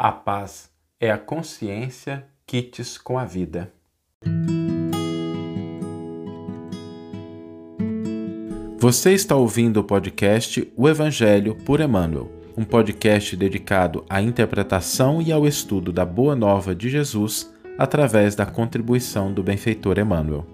A paz é a consciência quites com a vida. Você está ouvindo o podcast O Evangelho por Emmanuel, um podcast dedicado à interpretação e ao estudo da Boa Nova de Jesus através da contribuição do benfeitor Emmanuel.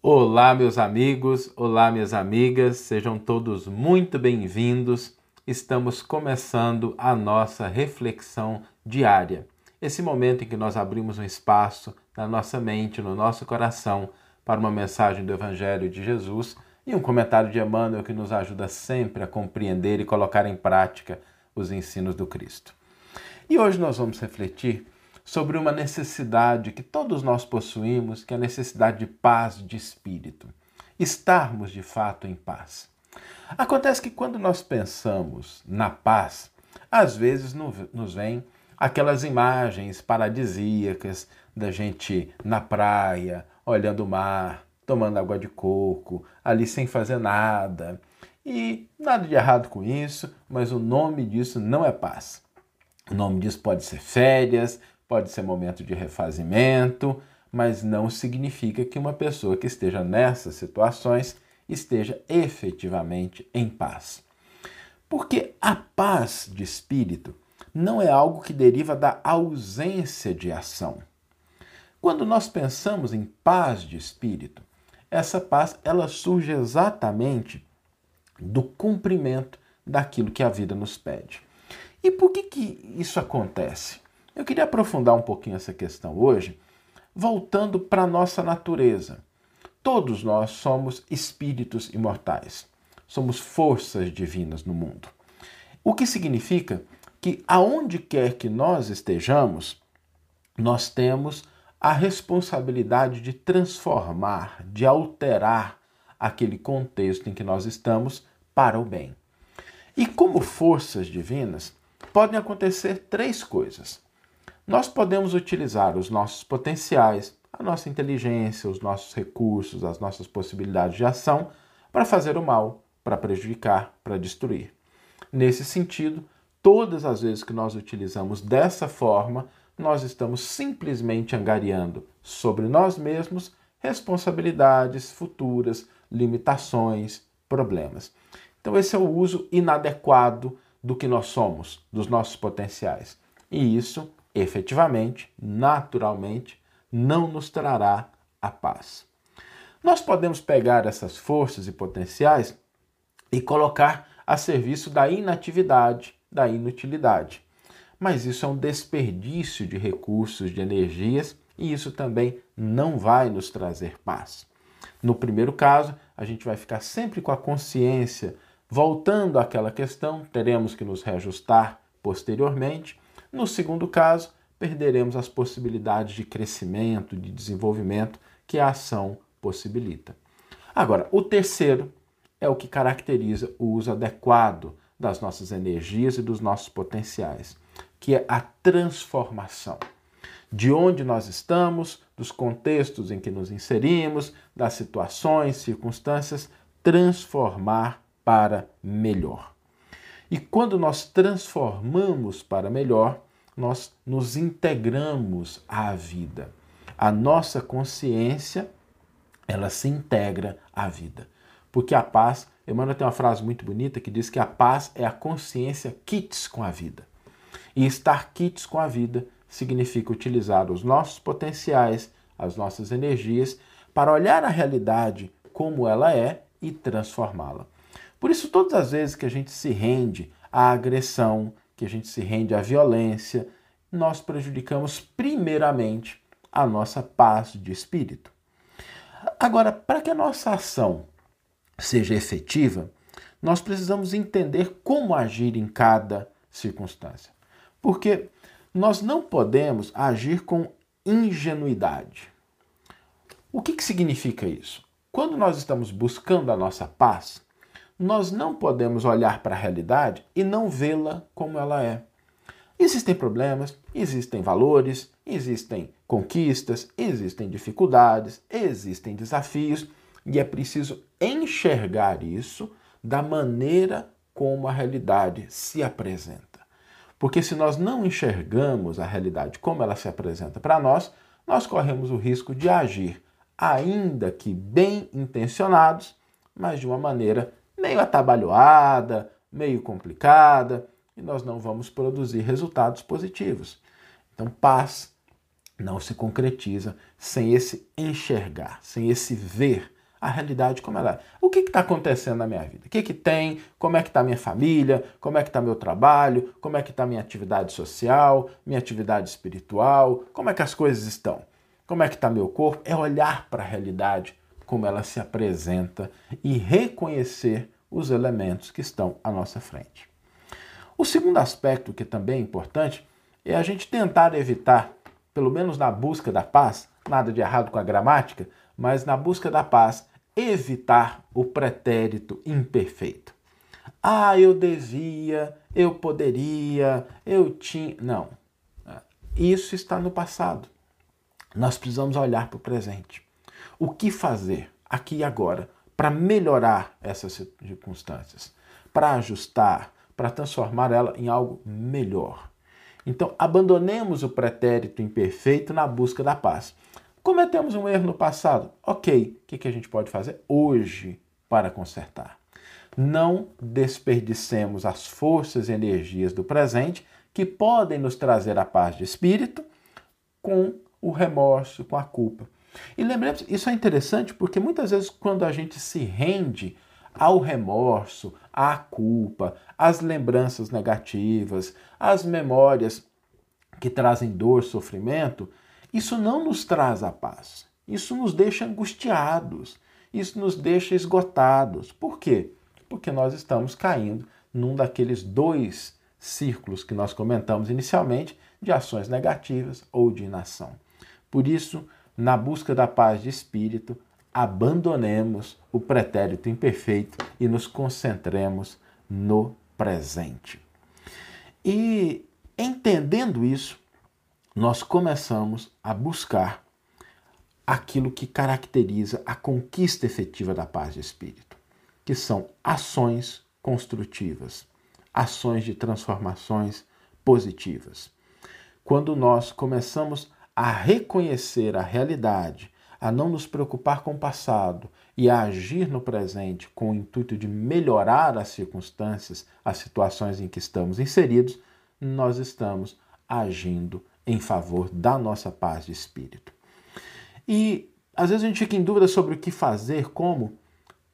Olá, meus amigos, olá, minhas amigas, sejam todos muito bem-vindos estamos começando a nossa reflexão diária. Esse momento em que nós abrimos um espaço na nossa mente, no nosso coração, para uma mensagem do Evangelho de Jesus e um comentário de Emmanuel que nos ajuda sempre a compreender e colocar em prática os ensinos do Cristo. E hoje nós vamos refletir sobre uma necessidade que todos nós possuímos, que é a necessidade de paz de espírito. Estarmos de fato em paz. Acontece que quando nós pensamos na paz, às vezes nos vem aquelas imagens paradisíacas da gente na praia, olhando o mar, tomando água de coco, ali sem fazer nada. E nada de errado com isso, mas o nome disso não é paz. O nome disso pode ser férias, pode ser momento de refazimento, mas não significa que uma pessoa que esteja nessas situações esteja efetivamente em paz. Porque a paz de espírito não é algo que deriva da ausência de ação. Quando nós pensamos em paz de espírito, essa paz ela surge exatamente do cumprimento daquilo que a vida nos pede. E por que, que isso acontece? Eu queria aprofundar um pouquinho essa questão hoje, voltando para a nossa natureza. Todos nós somos espíritos imortais. Somos forças divinas no mundo. O que significa que aonde quer que nós estejamos, nós temos a responsabilidade de transformar, de alterar aquele contexto em que nós estamos para o bem. E como forças divinas, podem acontecer três coisas. Nós podemos utilizar os nossos potenciais, a nossa inteligência, os nossos recursos, as nossas possibilidades de ação para fazer o mal, para prejudicar, para destruir. Nesse sentido, todas as vezes que nós utilizamos dessa forma, nós estamos simplesmente angariando sobre nós mesmos responsabilidades futuras, limitações, problemas. Então, esse é o uso inadequado do que nós somos, dos nossos potenciais. E isso, efetivamente, naturalmente, não nos trará a paz. Nós podemos pegar essas forças e potenciais e colocar a serviço da inatividade, da inutilidade. Mas isso é um desperdício de recursos, de energias, e isso também não vai nos trazer paz. No primeiro caso, a gente vai ficar sempre com a consciência voltando àquela questão, teremos que nos reajustar posteriormente. No segundo caso, perderemos as possibilidades de crescimento, de desenvolvimento que a ação possibilita. Agora, o terceiro é o que caracteriza o uso adequado das nossas energias e dos nossos potenciais, que é a transformação. De onde nós estamos, dos contextos em que nos inserimos, das situações, circunstâncias, transformar para melhor. E quando nós transformamos para melhor, nós nos integramos à vida. A nossa consciência, ela se integra à vida. Porque a paz, Emmanuel tem uma frase muito bonita que diz que a paz é a consciência quites com a vida. E estar quites com a vida significa utilizar os nossos potenciais, as nossas energias, para olhar a realidade como ela é e transformá-la. Por isso, todas as vezes que a gente se rende à agressão, que a gente se rende à violência, nós prejudicamos primeiramente a nossa paz de espírito. Agora, para que a nossa ação seja efetiva, nós precisamos entender como agir em cada circunstância. Porque nós não podemos agir com ingenuidade. O que, que significa isso? Quando nós estamos buscando a nossa paz, nós não podemos olhar para a realidade e não vê-la como ela é. Existem problemas, existem valores, existem conquistas, existem dificuldades, existem desafios e é preciso enxergar isso da maneira como a realidade se apresenta. Porque se nós não enxergamos a realidade como ela se apresenta para nós, nós corremos o risco de agir, ainda que bem intencionados, mas de uma maneira meio atabalhoada, meio complicada, e nós não vamos produzir resultados positivos. Então, paz não se concretiza sem esse enxergar, sem esse ver a realidade como ela é. O que está acontecendo na minha vida? O que, que tem? Como é que está minha família? Como é que está meu trabalho? Como é que está minha atividade social? Minha atividade espiritual? Como é que as coisas estão? Como é que está meu corpo? É olhar para a realidade como ela se apresenta e reconhecer os elementos que estão à nossa frente. O segundo aspecto que também é importante é a gente tentar evitar, pelo menos na busca da paz, nada de errado com a gramática, mas na busca da paz, evitar o pretérito imperfeito. Ah, eu devia, eu poderia, eu tinha. Não. Isso está no passado. Nós precisamos olhar para o presente. O que fazer aqui e agora para melhorar essas circunstâncias, para ajustar, para transformar ela em algo melhor. Então, abandonemos o pretérito imperfeito na busca da paz. Cometemos um erro no passado? Ok, o que a gente pode fazer hoje para consertar? Não desperdicemos as forças e energias do presente que podem nos trazer a paz de espírito com o remorso, com a culpa. E lembremos, isso é interessante porque muitas vezes quando a gente se rende ao remorso, à culpa, às lembranças negativas, às memórias que trazem dor, sofrimento, isso não nos traz a paz. Isso nos deixa angustiados, isso nos deixa esgotados. Por quê? Porque nós estamos caindo num daqueles dois círculos que nós comentamos inicialmente de ações negativas ou de inação. Por isso, na busca da paz de espírito, abandonemos o pretérito imperfeito e nos concentremos no presente. E entendendo isso, nós começamos a buscar aquilo que caracteriza a conquista efetiva da paz de espírito, que são ações construtivas, ações de transformações positivas. Quando nós começamos a reconhecer a realidade, a não nos preocupar com o passado e a agir no presente com o intuito de melhorar as circunstâncias, as situações em que estamos inseridos, nós estamos agindo em favor da nossa paz de espírito. E às vezes a gente fica em dúvida sobre o que fazer, como.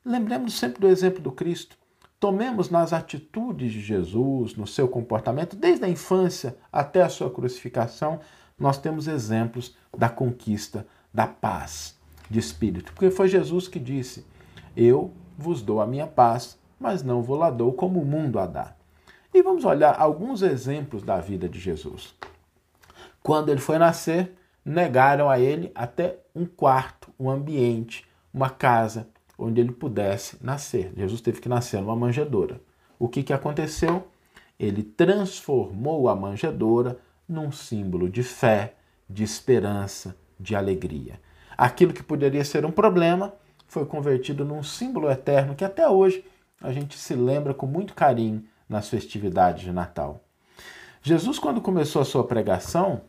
Lembremos sempre do exemplo do Cristo. Tomemos nas atitudes de Jesus, no seu comportamento, desde a infância até a sua crucificação, nós temos exemplos da conquista da paz de espírito. Porque foi Jesus que disse: Eu vos dou a minha paz, mas não vou lá dou como o mundo a dá. E vamos olhar alguns exemplos da vida de Jesus. Quando ele foi nascer, negaram a ele até um quarto, um ambiente, uma casa onde ele pudesse nascer. Jesus teve que nascer numa manjedoura. O que, que aconteceu? Ele transformou a manjedoura num símbolo de fé, de esperança, de alegria. Aquilo que poderia ser um problema foi convertido num símbolo eterno que até hoje a gente se lembra com muito carinho nas festividades de Natal. Jesus, quando começou a sua pregação,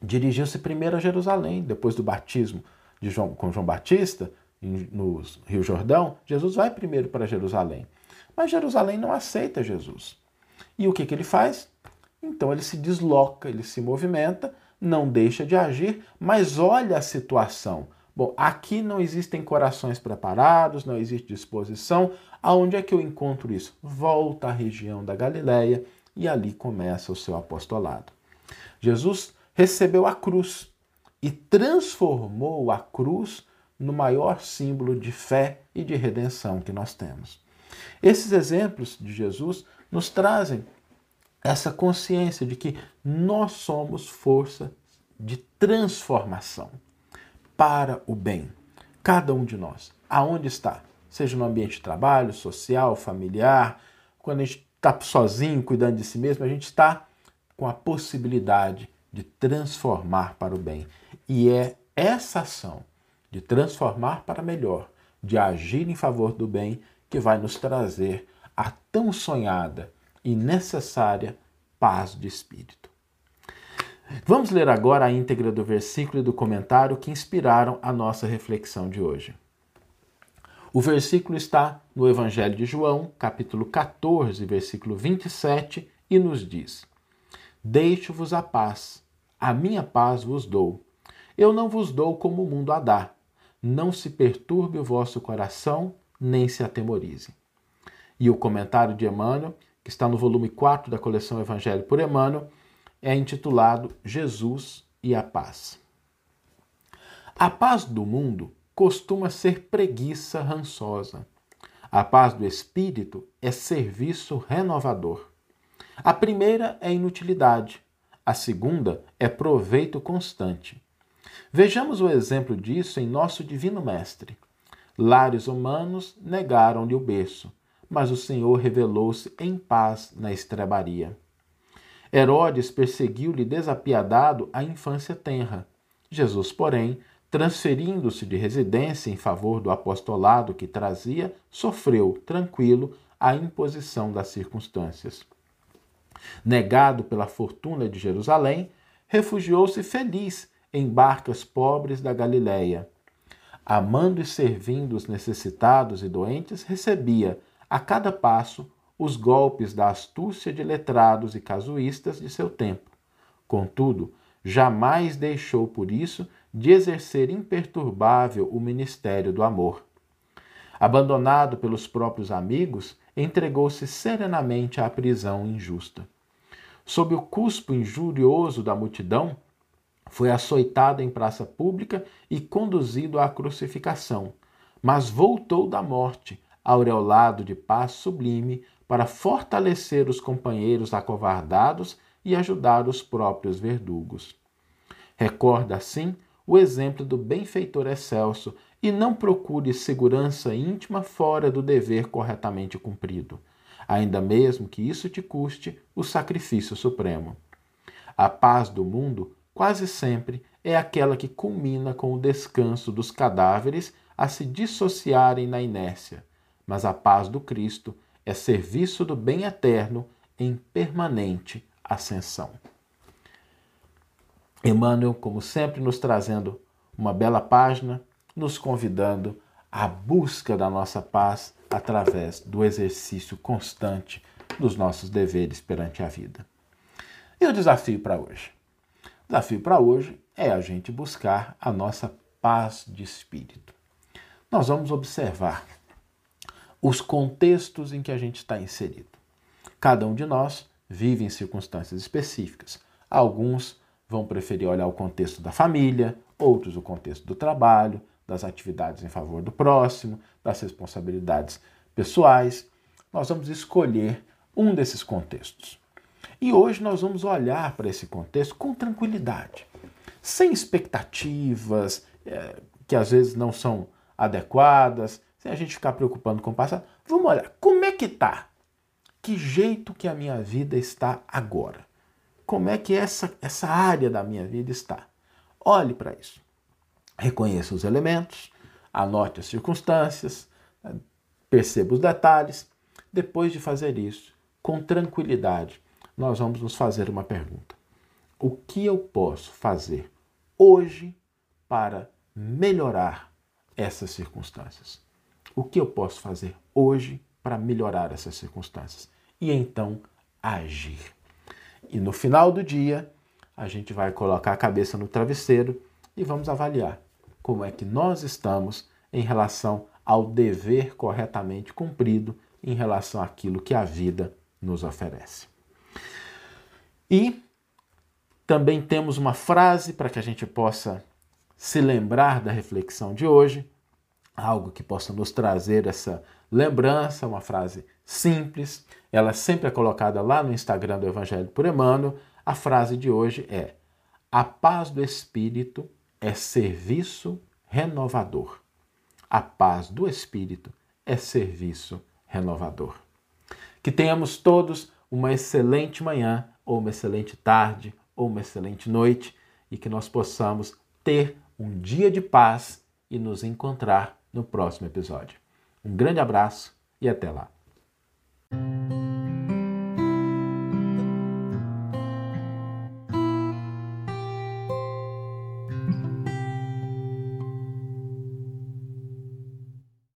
dirigiu-se primeiro a Jerusalém, depois do batismo de João, com João Batista, no Rio Jordão, Jesus vai primeiro para Jerusalém. Mas Jerusalém não aceita Jesus. E o que, que ele faz? Então ele se desloca, ele se movimenta, não deixa de agir, mas olha a situação. Bom, aqui não existem corações preparados, não existe disposição. Aonde é que eu encontro isso? Volta à região da Galileia e ali começa o seu apostolado. Jesus recebeu a cruz e transformou a cruz no maior símbolo de fé e de redenção que nós temos. Esses exemplos de Jesus nos trazem essa consciência de que nós somos força de transformação para o bem. Cada um de nós, aonde está, seja no ambiente de trabalho, social, familiar, quando a gente está sozinho, cuidando de si mesmo, a gente está com a possibilidade de transformar para o bem. E é essa ação de transformar para melhor, de agir em favor do bem, que vai nos trazer a tão sonhada e necessária paz de espírito. Vamos ler agora a íntegra do versículo e do comentário que inspiraram a nossa reflexão de hoje. O versículo está no Evangelho de João, capítulo 14, versículo 27, e nos diz: Deixo-vos a paz, a minha paz vos dou. Eu não vos dou como o mundo a dá. Não se perturbe o vosso coração, nem se atemorize. E o comentário de Emmanuel, que está no volume 4 da coleção Evangelho por Emmanuel, é intitulado Jesus e a Paz. A paz do mundo costuma ser preguiça rançosa. A paz do espírito é serviço renovador. A primeira é inutilidade, a segunda é proveito constante. Vejamos o exemplo disso em nosso Divino Mestre. Lares humanos negaram-lhe o berço, mas o Senhor revelou-se em paz na estrebaria. Herodes perseguiu-lhe desapiadado a infância tenra. Jesus, porém, transferindo-se de residência em favor do apostolado que trazia, sofreu, tranquilo, a imposição das circunstâncias. Negado pela fortuna de Jerusalém, refugiou-se feliz em barcas pobres da Galiléia. Amando e servindo os necessitados e doentes, recebia, a cada passo, os golpes da astúcia de letrados e casuístas de seu tempo. Contudo, jamais deixou por isso de exercer imperturbável o ministério do amor. Abandonado pelos próprios amigos, entregou-se serenamente à prisão injusta. Sob o cuspo injurioso da multidão, foi açoitado em praça pública e conduzido à crucificação, mas voltou da morte, aureolado de paz sublime, para fortalecer os companheiros acovardados e ajudar os próprios verdugos. Recorda, assim, o exemplo do benfeitor excelso e não procure segurança íntima fora do dever corretamente cumprido, ainda mesmo que isso te custe o sacrifício supremo. A paz do mundo quase sempre é aquela que culmina com o descanso dos cadáveres a se dissociarem na inércia, mas a paz do Cristo é serviço do bem eterno em permanente ascensão. Emmanuel, como sempre, nos trazendo uma bela página, nos convidando à busca da nossa paz através do exercício constante dos nossos deveres perante a vida. E o desafio para hoje? O desafio para hoje é a gente buscar a nossa paz de espírito. Nós vamos observar os contextos em que a gente está inserido. Cada um de nós vive em circunstâncias específicas. Alguns vão preferir olhar o contexto da família, outros o contexto do trabalho, das atividades em favor do próximo, das responsabilidades pessoais. Nós vamos escolher um desses contextos. E hoje nós vamos olhar para esse contexto com tranquilidade, sem expectativas é, que às vezes não são adequadas, sem a gente ficar preocupando com o passado. Vamos olhar como é que está, que jeito que a minha vida está agora, como é que essa, essa área da minha vida está. Olhe para isso, reconheça os elementos, anote as circunstâncias, perceba os detalhes. Depois de fazer isso, com tranquilidade, nós vamos nos fazer uma pergunta: o que eu posso fazer hoje para melhorar essas circunstâncias? O que eu posso fazer hoje para melhorar essas circunstâncias? E então agir. E no final do dia, a gente vai colocar a cabeça no travesseiro e vamos avaliar como é que nós estamos em relação ao dever corretamente cumprido em relação àquilo que a vida nos oferece. E também temos uma frase para que a gente possa se lembrar da reflexão de hoje, algo que possa nos trazer essa lembrança, uma frase simples. Ela sempre é colocada lá no Instagram do Evangelho por Emmanuel. A frase de hoje é: A paz do Espírito é serviço renovador. A paz do Espírito é serviço renovador. Que tenhamos todos uma excelente manhã, ou uma excelente tarde, ou uma excelente noite, e que nós possamos ter um dia de paz e nos encontrar no próximo episódio. Um grande abraço e até lá!